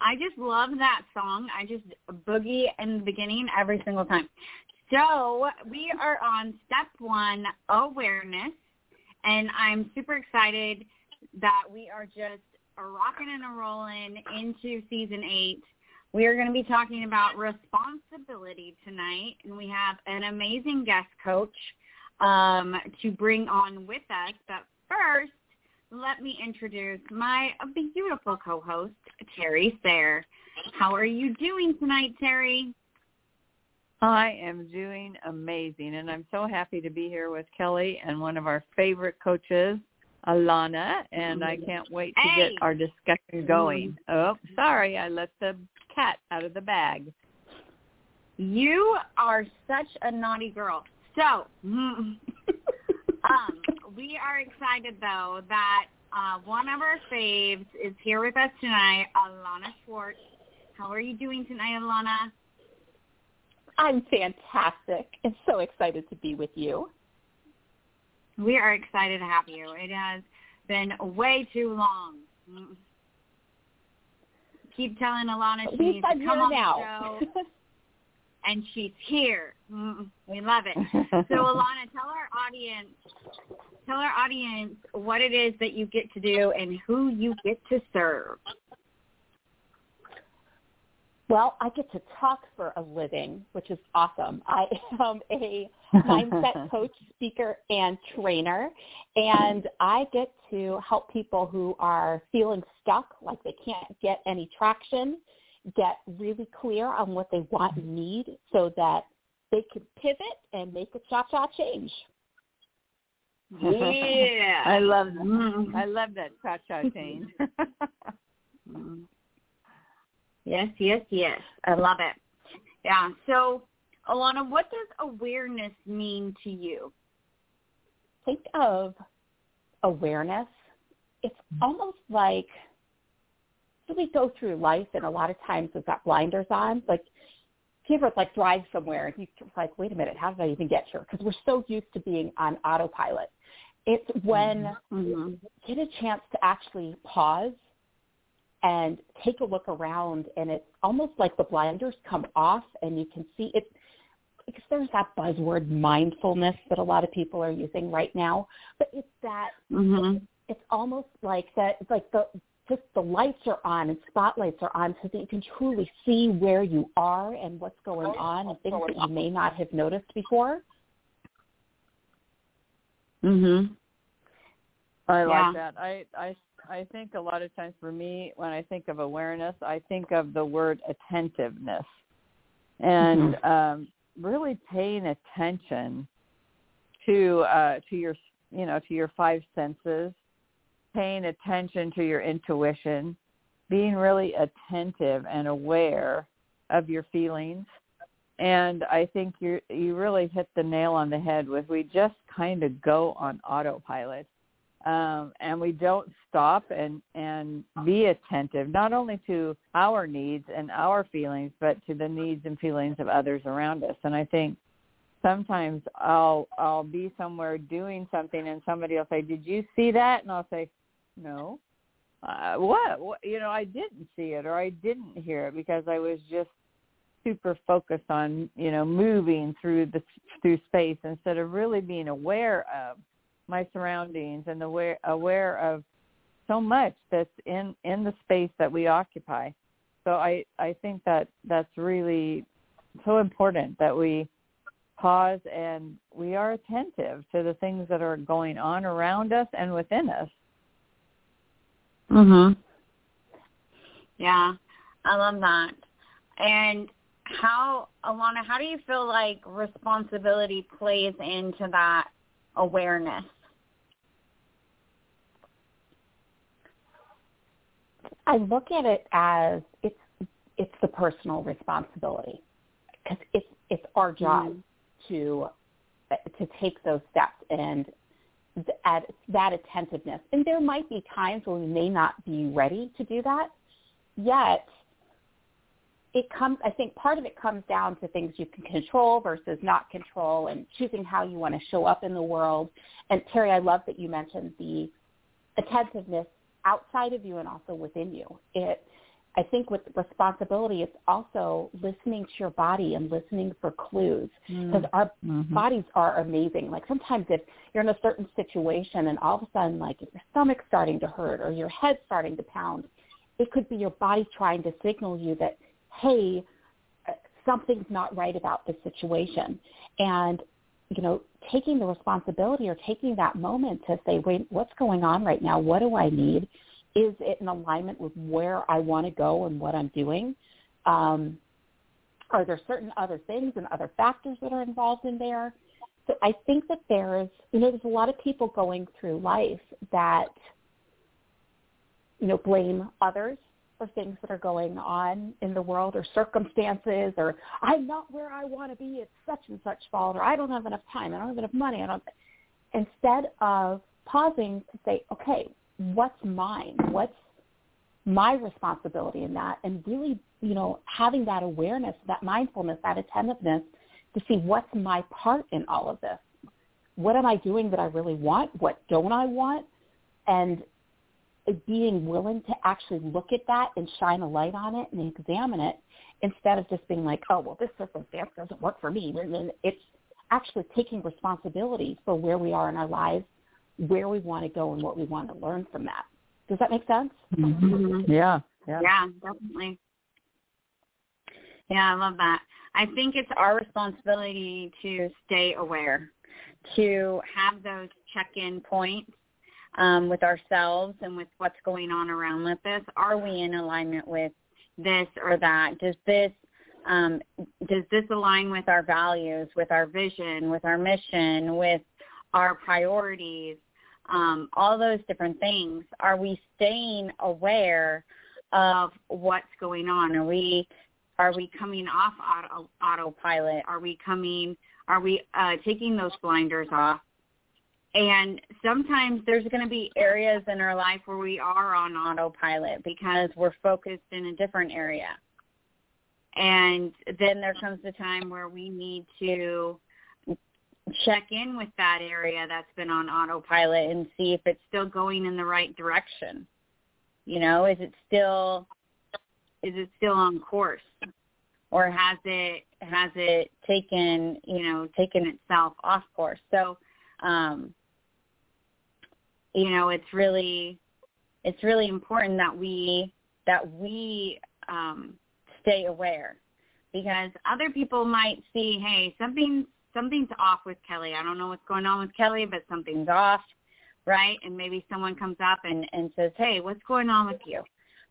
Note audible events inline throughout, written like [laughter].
I just love that song. I just boogie in the beginning every single time. So we are on step one, awareness. And I'm super excited that we are just rocking and rolling into season eight. We are going to be talking about responsibility tonight. And we have an amazing guest coach um, to bring on with us. But first, let me introduce my beautiful co-host, Terry Sayre. How are you doing tonight, Terry? I am doing amazing, and I'm so happy to be here with Kelly and one of our favorite coaches, Ilana, and I can't wait to Hey. get our discussion going. Oh, sorry, I let the cat out of the bag. You are such a naughty girl. So, [laughs] um, we are excited though that uh, one of our faves is here with us tonight, Ilana Schwartz. How are you doing tonight, Ilana? I'm fantastic and so excited to be with you. We are excited to have you. It has been way too long. Mm. Keep telling Ilana she needs to come on now. the show, [laughs] and she's here. Mm, We love it. [laughs] So Ilana, tell our audience, tell our audience what it is that you get to do and who you get to serve. well, I get to talk for a living, which is awesome. I am a mindset [laughs] coach, speaker, and trainer, and I get to help people who are feeling stuck, like they can't get any traction, get really clear on what they want and need so that they can pivot and make a cha-cha change. Yeah. [laughs] I love Mm. I love that cha-cha change. [laughs] Mm. Yes, yes, yes. I love it. Yeah. So, Ilana, what does awareness mean to you? think of awareness, it's almost like so we go through life and a lot of times we've got blinders on. Like if you ever like drive somewhere and you're like, wait a minute, how did I even get here? Because we're so used to being on autopilot. It's when Mm-hmm. you get a chance to actually pause and take a look around and it's almost like the blinders come off and you can see it because there's that buzzword mindfulness that a lot of people are using right now but it's that Mm-hmm. it's almost like that it's like the just the lights are on and spotlights are on so that you can truly see where you are and what's going on and things that you may not have noticed before Mhm. I Yeah. like that. I I I think a lot of times for me when I think of awareness, I think of the word attentiveness. And um really paying attention to uh to your you know, to your five senses, paying attention to your intuition, being really attentive and aware of your feelings. And I think you you really hit the nail on the head with we just kind of go on autopilot. Um, and we don't stop and and be attentive not only to our needs and our feelings but to the needs and feelings of others around us. And i think sometimes i'll i'll be somewhere doing something and somebody will say did you see that? And i'll say no. Uh, what? what you know i didn't see it or i didn't hear it because i was just super focused on you know moving through the through space instead of really being aware of my surroundings and aware aware of so much that's in in the space that we occupy. So i i think that that's really so important that we pause and we are attentive to the things that are going on around us and within us Mhm. Yeah, I love that. And how, Ilana, how do you feel like responsibility plays into that awareness? I look at it as it's it's the personal responsibility because it's it's our job mm. to to take those steps and add that attentiveness. And there might be times when we may not be ready to do that yet. It comes, I think part of it comes down to things you can control versus not control and choosing how you want to show up in the world. And Terry, I love that you mentioned the attentiveness outside of you and also within you. It, I think with responsibility, it's also listening to your body and listening for clues because mm. our mm-hmm. bodies are amazing. Like sometimes if you're in a certain situation and all of a sudden like your stomach's starting to hurt or your head's starting to pound, it could be your body trying to signal you that, hey, something's not right about this situation. And, you know, taking the responsibility or taking that moment to say, wait, what's going on right now? What do I need? Is it in alignment with where I want to go and what I'm doing? Um, are there certain other things and other factors that are involved in there? So I think that there's, you know, there's a lot of people going through life that, you know, blame others for things that are going on in the world or circumstances or I'm not where I want to be. It's such and such fault or I don't have enough time. I don't have enough money. I don't. Instead of pausing to say, okay, what's mine? What's my responsibility in that? And really, you know, having that awareness, that mindfulness, that attentiveness to see what's my part in all of this. What am I doing that I really want? What don't I want? And being willing to actually look at that and shine a light on it and examine it instead of just being like, oh, well, this circumstance doesn't work for me. And it's actually taking responsibility for where we are in our lives where we want to go and what we want to learn from that. Does that make sense? Mm-hmm. Yeah, yeah. Yeah, definitely. Yeah, I love that. I think it's our responsibility to stay aware, to have those check-in points um, with ourselves and with what's going on around with us. Are we in alignment with this or that? Does this um, does this align with our values, with our vision, with our mission, with our priorities? Um, all those different things. Are we staying aware of what's going on? Are we are we coming off auto, autopilot? Are we coming? Are we uh, taking those blinders off? And sometimes there's going to be areas in our life where we are on autopilot because we're focused in a different area. And then there comes the time where we need to check in with that area that's been on autopilot and see if it's still going in the right direction. You know, is it still is it still on course? Or has it has it taken, you know, taken itself off course? So um you know, it's really it's really important that we that we um stay aware because other people might see, hey, something's something's off with Kelly. I don't know what's going on with Kelly, but something's off, right? And maybe someone comes up and, and says, hey, what's going on with you?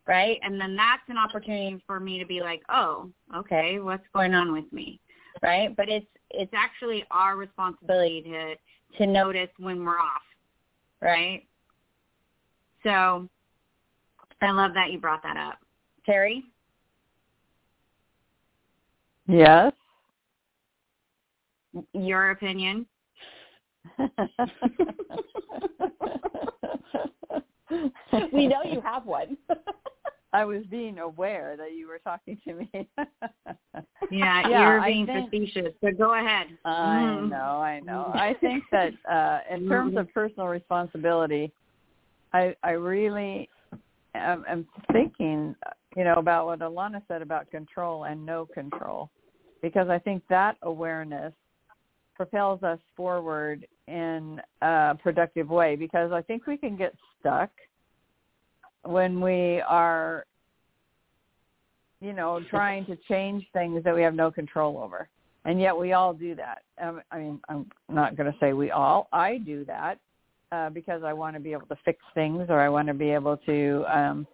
Right? And then that's an opportunity for me to be like, oh, okay, what's going on with me? Right? But it's it's actually our responsibility to to notice when we're off, right? So I love that you brought that up. Terry? Yes your opinion? we know you have one. I was being aware that you were talking to me. yeah, [laughs] yeah, you're being think, facetious. but go ahead. I mm-hmm. know, I know. [laughs] I think that uh in terms of personal responsibility, I I really am, am thinking, you know, about what Ilana said about control and no control, because I think that awareness propels us forward in a productive way because I think we can get stuck when we are you know trying to change things that we have no control over. And yet we all do that. Um, i mean i'm not going to say we all. I do that uh, because i want to be able to fix things or i want to be able to um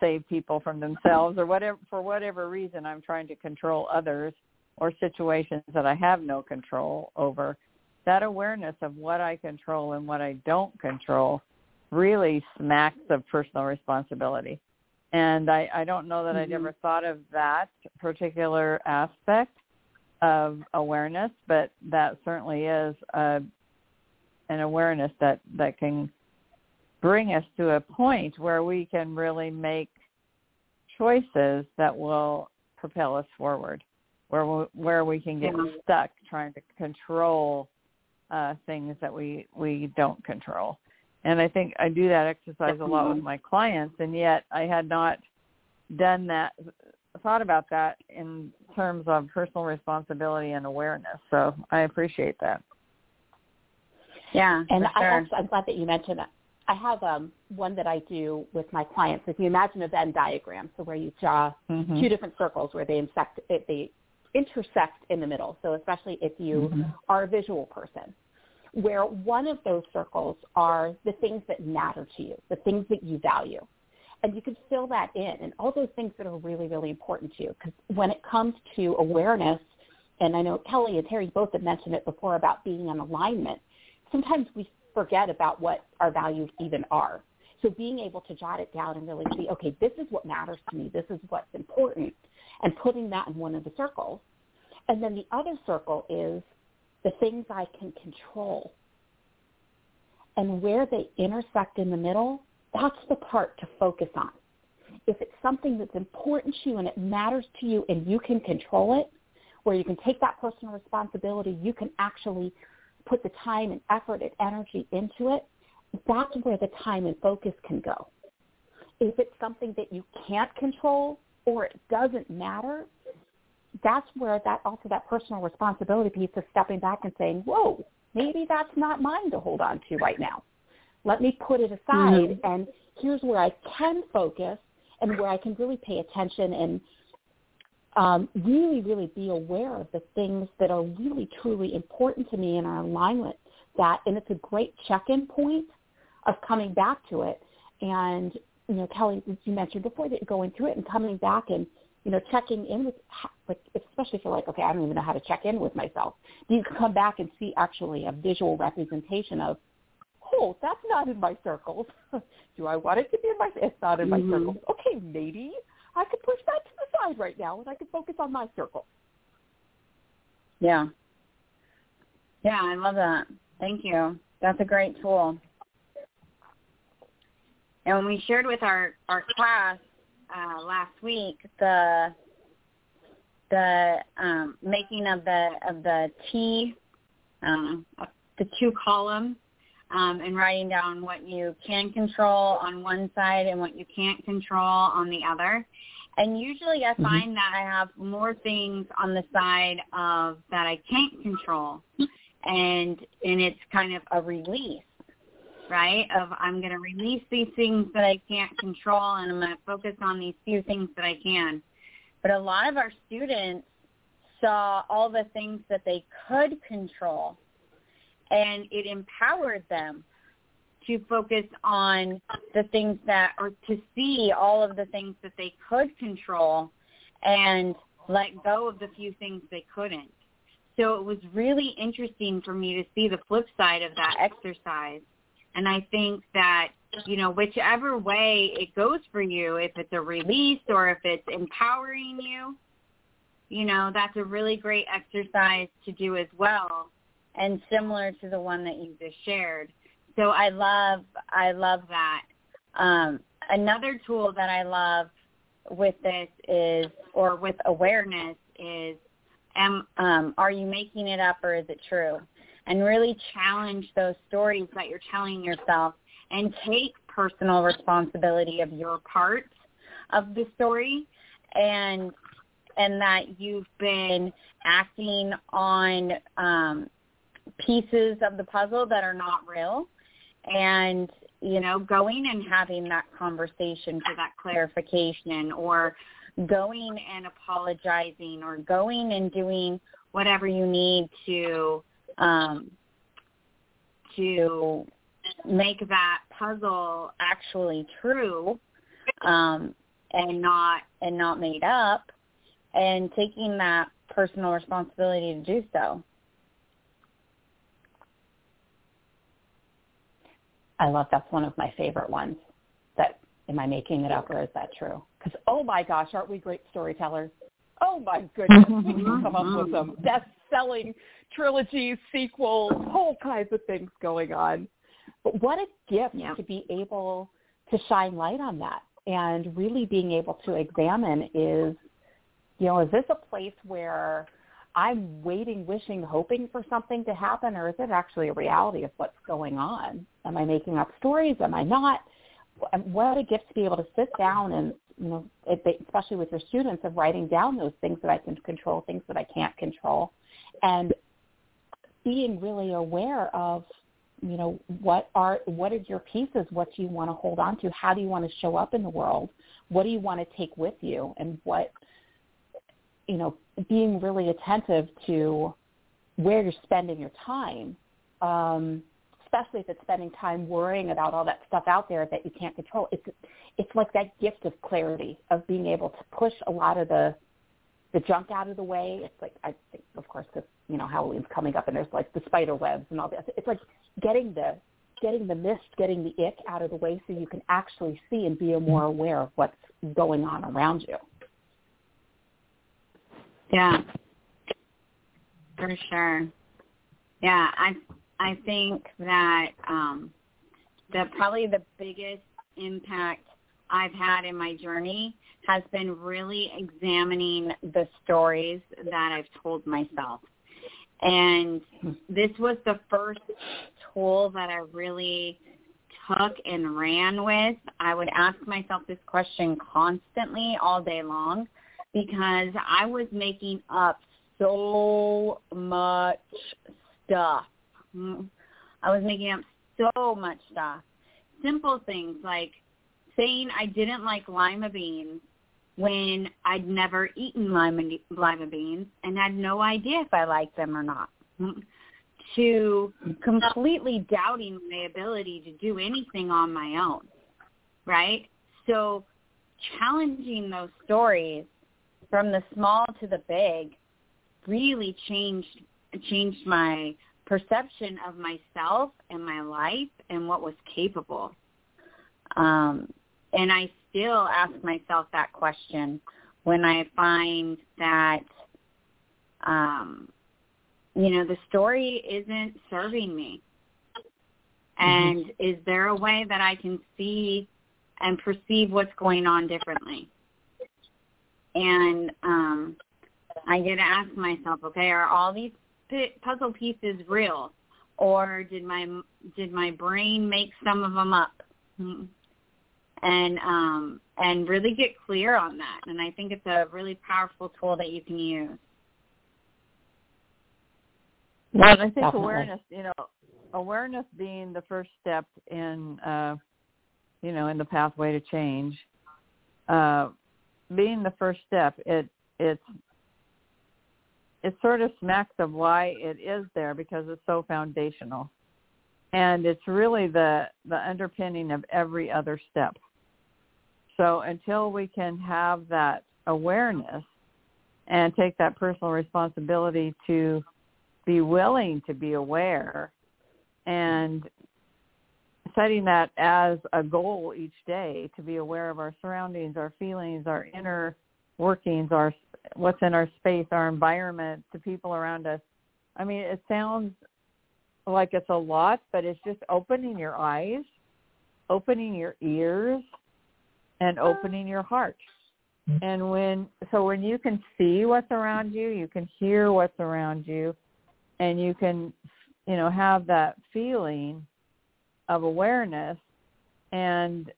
save people from themselves or whatever for whatever reason i'm trying to control others or situations that I have no control over, that awareness of what I control and what I don't control really smacks of personal responsibility. And I, I don't know that Mhm. I'd ever thought of that particular aspect of awareness, but that certainly is a, an awareness that, that can bring us to a point where we can really make choices that will propel us forward, where we, where we can get Yeah. stuck trying to control uh, things that we we don't control. And I think I do that exercise a lot with my clients, and yet I had not done that, thought about that in terms of personal responsibility and awareness. So I appreciate that. Yeah, And I sure. actually, I'm glad that you mentioned that. I have um, one that I do with my clients. If you imagine a Venn diagram, so where you draw Mhm. two different circles where they intersect, they intersect in the middle. So especially if you Mhm. are a visual person, where one of those circles are the things that matter to you, the things that you value. And you can fill that in and all those things that are really, really important to you. Because when it comes to awareness, and I know Kelly and Terry both have mentioned it before about being in alignment, sometimes we forget about what our values even are. So being able to jot it down and really see, okay, this is what matters to me, this is what's important, and putting that in one of the circles. And then the other circle is the things I can control. And where they intersect in the middle, that's the part to focus on. If it's something that's important to you and it matters to you and you can control it, where you can take that personal responsibility, you can actually put the time and effort and energy into it, that's where the time and focus can go. If it's something that you can't control or it doesn't matter, that's where that also that personal responsibility piece of stepping back and saying, whoa, maybe that's not mine to hold on to right now. Let me put it aside and here's where I can focus and where I can really pay attention and um, really, really be aware of the things that are really, truly important to me in our alignment. That, and it's a great check-in point of coming back to it. And you know, Kelly, as you mentioned before, that going through it and coming back and you know, checking in with, like, especially if you're like, okay, I don't even know how to check in with myself. Do you can come back and see actually a visual representation of, oh, that's not in my circles. [laughs] Do I want it to be in my? It's not in my Mhm. circles. Okay, maybe I could push that to the side right now, and I could focus on my circle. Yeah. Yeah, I love that. Thank you. That's a great tool. And we shared with our our class uh, last week the the um, making of the of the T, um, the two column, um, and writing down what you can control on one side and what you can't control on the other. And usually I find that I have more things on the side of that I can't control. And and it's kind of a release, right? Of I'm going to release these things that I can't control and I'm going to focus on these few things that I can. But a lot of our students saw all the things that they could control and it empowered them to focus on the things that or to see all of the things that they could control and let go of the few things they couldn't. So it was really interesting for me to see the flip side of that exercise. And I think that, you know, whichever way it goes for you, if it's a release or if it's empowering you, you know, that's a really great exercise to do as well and similar to the one that you just shared. So I love I love that. Um, another tool that I love with this is or with awareness is am um, are you making it up or is it true? And really challenge those stories that you're telling yourself and take personal responsibility of your part of the story and and that you've been acting on um, pieces of the puzzle that are not real and you know going and having that conversation for that clarification or going and apologizing or going and doing whatever you need to um to make that puzzle actually true um and not and not made up and taking that personal responsibility to do so I love that's one of my favorite ones. That am I making it up or is that true? Because oh my gosh, aren't we great storytellers? Oh my goodness, [laughs] we can come up with some best-selling trilogies, sequels, whole kinds of things going on. But what a gift yeah. to be able to shine light on that and really being able to examine is, you know, is this a place where I'm waiting, wishing, hoping for something to happen, or is it actually a reality of what's going on? Am I making up stories? Am I not? What a gift to be able to sit down and, you know, especially with your students, of writing down those things that I can control, things that I can't control, and being really aware of, you know, what are what are your pieces? What do you want to hold on to? How do you want to show up in the world? What do you want to take with you? And what you know, being really attentive to where you're spending your time, um, especially if it's spending time worrying about all that stuff out there that you can't control. It's it's like that gift of clarity of being able to push a lot of the the junk out of the way. It's like I think, of course, because you know Halloween's coming up and there's like the spider webs and all that. It's like getting the getting the mist, getting the ick out of the way, so you can actually see and be more aware of what's going on around you. Yeah, for sure. Yeah, I I think that um, the probably the biggest impact I've had in my journey has been really examining the stories that I've told myself. And this was the first tool that I really took and ran with. I would ask myself this question constantly all day long because I was making up so much stuff. Mm-hmm. I was making up so much stuff. Simple things like saying I didn't like lima beans when I'd never eaten lima, lima beans and had no idea if I liked them or not. Mm-hmm. To completely doubting my ability to do anything on my own, right? So challenging those stories from the small to the big really changed changed my perception of myself and my life and what was capable. Um, and I still ask myself that question when I find that, um, you know, the story isn't serving me. Mm-hmm. And mm-hmm. is there a way that I can see and perceive what's going on differently? and um, I get to ask myself, okay, are all these puzzle pieces real, or did my did my brain make some of them up? Hmm. And um, and really get clear on that. And I think it's a really powerful tool that you can use. Well, I think Definitely. awareness, you know, awareness being the first step in, uh, you know, in the pathway to change. Uh, being the first step, it it's it sort of smacks of why it is there because it's so foundational, and it's really the the underpinning of every other step. So until we can have that awareness and take that personal responsibility to be willing to be aware and setting that as a goal each day to be aware of our surroundings, our feelings, our inner workings, our what's in our space, our environment, the people around us. I mean, it sounds like it's a lot, but it's just opening your eyes, opening your ears, and opening your heart. Mm-hmm. And when so when you can see what's around you, you can hear what's around you, and you can you know have that feeling of awareness and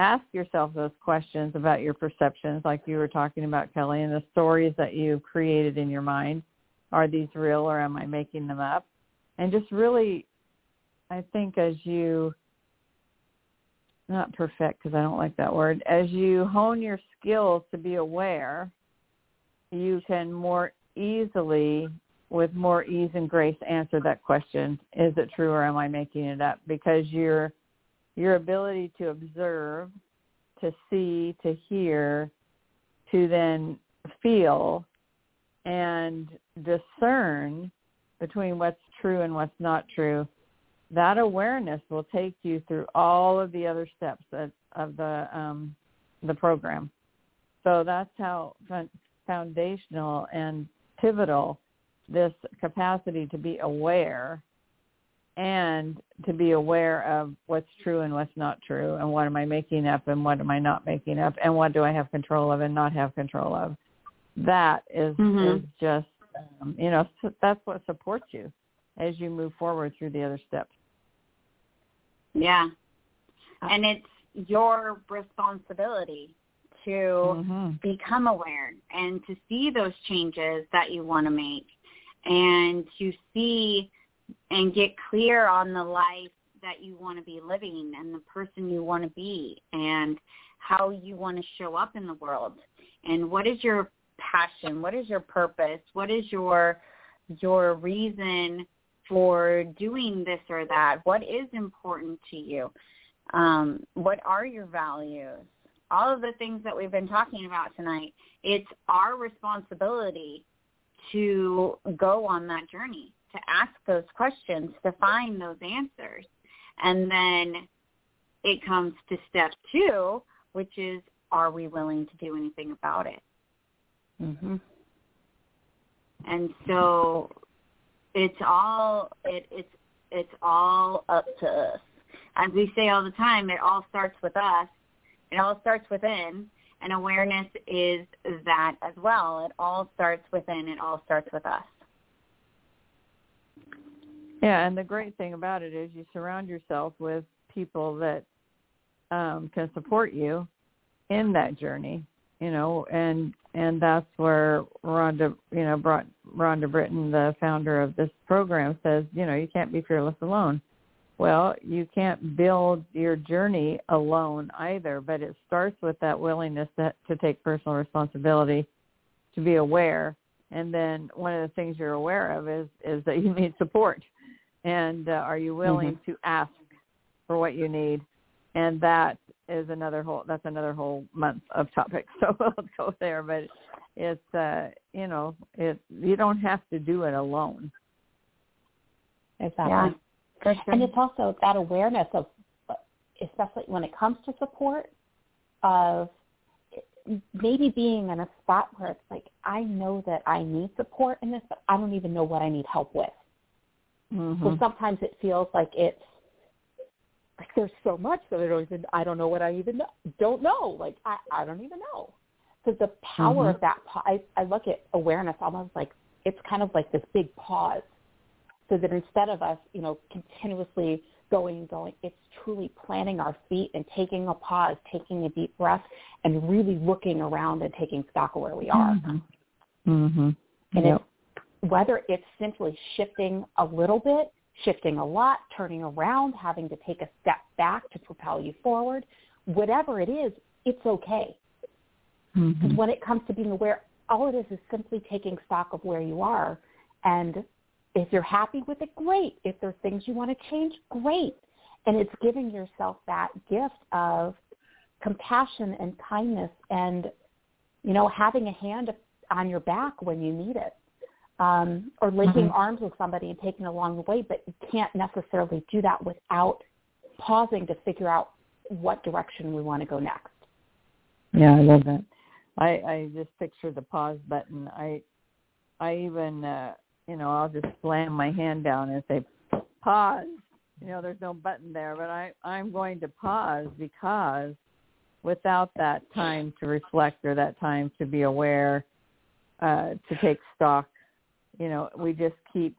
ask yourself those questions about your perceptions like you were talking about Kelly and the stories that you've created in your mind. Are these real or am I making them up? And just really, I think as you, not perfect because I don't like that word, as you hone your skills to be aware, you can more easily with more ease and grace answer that question is it true or am i making it up because your your ability to observe to see to hear to then feel and discern between what's true and what's not true that awareness will take you through all of the other steps of, the um, the program. So that's how foundational and pivotal this capacity to be aware and to be aware of what's true and what's not true and what am I making up and what am I not making up and what do I have control of and not have control of. That is, mm-hmm. is just, um, you know, that's what supports you as you move forward through the other steps. Yeah. And it's your responsibility to mm-hmm. become aware and to see those changes that you want to make and to see and get clear on the life that you want to be living and the person you want to be and how you want to show up in the world. And what is your passion? What is your purpose? What is your your reason for doing this or that? What is important to you? Um, what are your values? All of the things that we've been talking about tonight it's our responsibility to go on that journey to ask those questions, to find those answers. And then it comes to step two, which is, are we willing to do anything about it? Mm-hmm. And so it's all it, it's it's all up to us. As we say all the time, it all starts with us. It all starts within, and awareness is that as well. It all starts within. It all starts with us. Yeah, and the great thing about it is you surround yourself with people that um, can support you in that journey, you know, and and that's where Rhonda, you know, brought Rhonda Britten, the founder of this program, says, you know, you can't be fearless alone. Well, you can't build your journey alone either, but it starts with that willingness to, to take personal responsibility, to be aware, and then one of the things you're aware of is is that you need support and uh, are you willing mm-hmm. to ask for what you need and that is another whole that's another whole month of topics [laughs] so let's go there but it's uh you know it you don't have to do it alone exactly yeah, sure. and it's also that awareness of especially when it comes to support of maybe being in a spot where it's like I know that I need support in this, but I don't even know what I need help with. Mm-hmm. So sometimes it feels like it's like there's so much that I don't even I don't know what I even know, don't know. Like I I don't even know. So the power mm-hmm. of that I I look at awareness almost like it's kind of like this big pause. So that instead of us, you know, continuously going and going, it's truly planting our feet and taking a pause, taking a deep breath, and really looking around and taking stock of where we are. Mm-hmm. Mm-hmm. And yep whether it's simply shifting a little bit, shifting a lot, turning around, having to take a step back to propel you forward, whatever it is, it's okay. Because mm-hmm. when it comes to being aware, all it is is simply taking stock of where you are. And if you're happy with it, great. If there's things you want to change, great. And it's giving yourself that gift of compassion and kindness and, you know, having a hand on your back when you need it um, or linking mm-hmm. arms with somebody and taking along the way, but you can't necessarily do that without pausing to figure out what direction we want to go next. Yeah, I love that. I, I just picture the pause button. I I even uh you know, I'll just slam my hand down and say pause. You know, there's no button there, but I I'm going to pause because without that time to reflect or that time to be aware, uh, to take stock you know, we just keep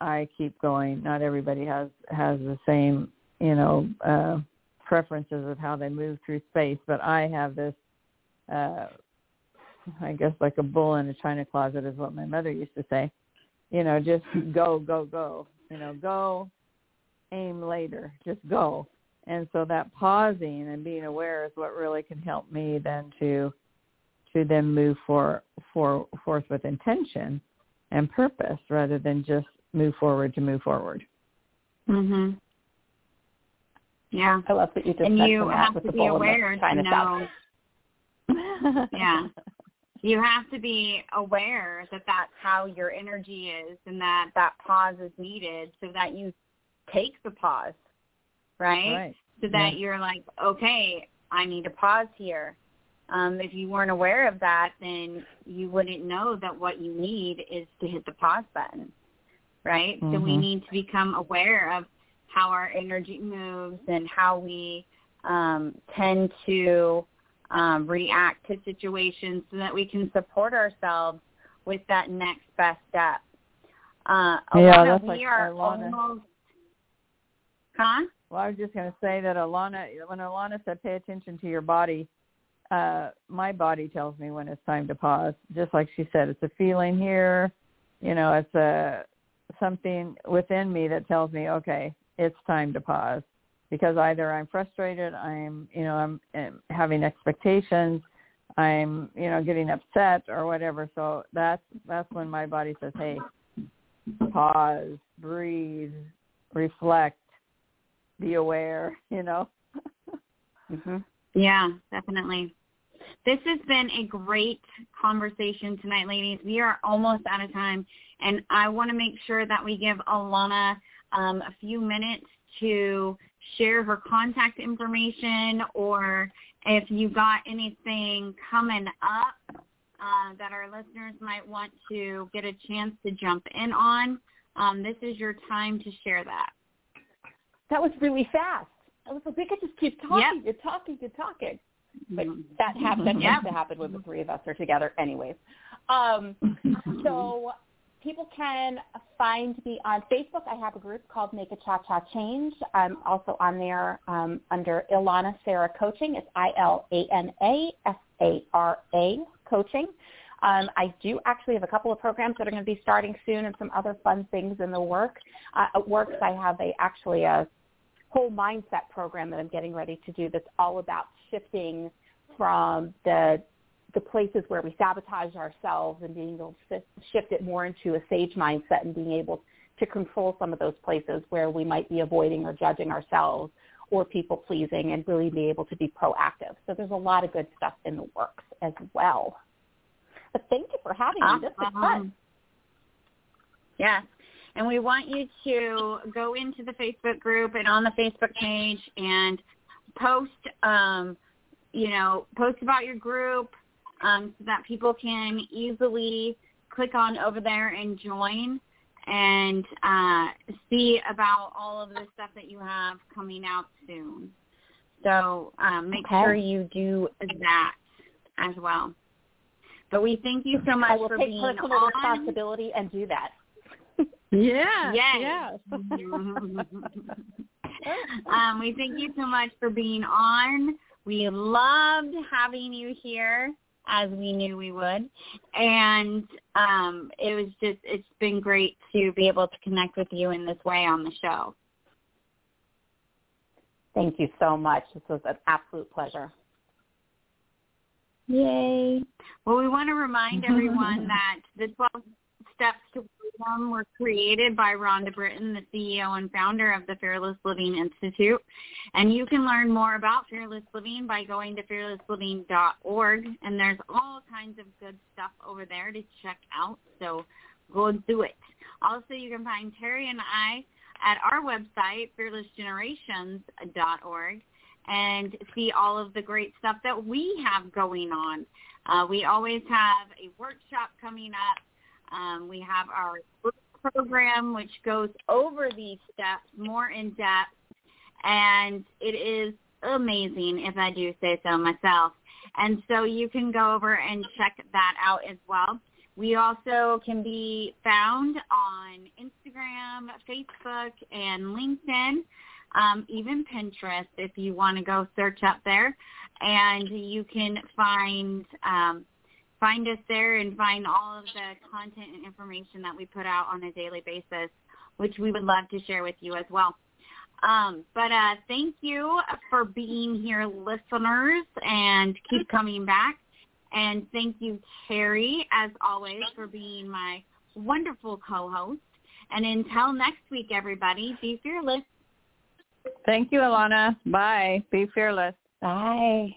I keep going. Not everybody has has the same, you know, uh preferences of how they move through space, but I have this uh I guess like a bull in a china closet is what my mother used to say. You know, just go, go, go. You know, go, aim later. Just go. And so that pausing and being aware is what really can help me then to to then move for for forth with intention and purpose rather than just move forward to move forward. Mhm. Yeah. I love that you just and you have to be aware to know. [laughs] yeah. You have to be aware that that's how your energy is and that that pause is needed so that you take the pause, right? Right. So that Yeah. you're like, okay, I need to pause here. Um, if you weren't aware of that, then you wouldn't know that what you need is to hit the pause button, right? So we Mhm. need to become aware of how our energy moves and how we um, tend to um, react to situations so that we can support ourselves with that next best step. Uh, Yeah, that's we like are Ilana. almost, huh? Well, I was just going to say that Ilana, when Ilana said pay attention to your body, uh, my body tells me when it's time to pause. Just like she said, it's a feeling here. You know, it's a something within me that tells me, okay, it's time to pause. Because either I'm frustrated, I'm, you know, I'm, um having expectations, I'm, you know, getting upset or whatever. So that's that's when my body says, hey, pause, breathe, reflect, be aware, [laughs] you know. Mm-hmm. Yeah, definitely. This has been a great conversation tonight, ladies. We are almost out of time, and I want to make sure that we give Ilana um, a few minutes to share her contact information or if you got anything coming up uh, that our listeners might want to get a chance to jump in on. Um, this is your time to share that. That was really fast. I was like, we could just keep talking Yep. and talking and talking. But Mhm. that hap- that Yep. tends to happen when the three of us are together anyways. Um, so people can find me on Facebook. I have a group called Make a Cha Cha Change. I'm also on there um, under Ilana Sara Coaching. It's I-L-A-N-A-S-A-R-A Coaching. Um, I do actually have a couple of programs that are going to be starting soon and some other fun things in the work. Uh, at Works, I have a actually a whole mindset program that I'm getting ready to do that's all about shifting from the the places where we sabotage ourselves and being able to shift it more into a sage mindset and being able to control some of those places where we might be avoiding or judging ourselves or people pleasing and really be able to be proactive. So there's a lot of good stuff in the works as well. But thank you for having me. This was fun. Yes. And we want you to go into the Facebook group and on the Facebook page and post, um, you know, post about your group um, so that people can easily click on over there and join and uh, see about all of the stuff that you have coming out soon. So um, make Okay. sure you do that as well. But we thank you so much I will for take being personal on. responsibility and do that. Yeah. Yes. Yes. [laughs] um, we thank you so much for being on. We loved having you here as we knew we would. And um, it was just, it's been great to be able to connect with you in this way on the show. Thank you so much. This was an absolute pleasure. Yay. Well, we want to remind everyone [laughs] that the 12 steps to freedom were created by Rhonda Britten, the CEO and founder of the Fearless Living Institute. And you can learn more about Fearless Living by going to fearlessliving.org. And there's all kinds of good stuff over there to check out. So go do it. Also, you can find Terry and I at our website, fearlessgenerations.org and see all of the great stuff that we have going on. Uh, we always have a workshop coming up. Um, we have our program, which goes over these steps more in depth, and it is amazing, if I do say so myself. And so you can go over and check that out as well. We also can be found on Instagram, Facebook, and LinkedIn um, even Pinterest if you want to go search up there, and you can find um, find us there and find all of the content and information that we put out on a daily basis, which we would love to share with you as well. Um, but uh, thank you for being here, listeners, and keep coming back. And thank you, Terry, as always, for being my wonderful co-host. And until next week, everybody, be fearless. Thank you, Ilana. Bye. Be fearless. Bye.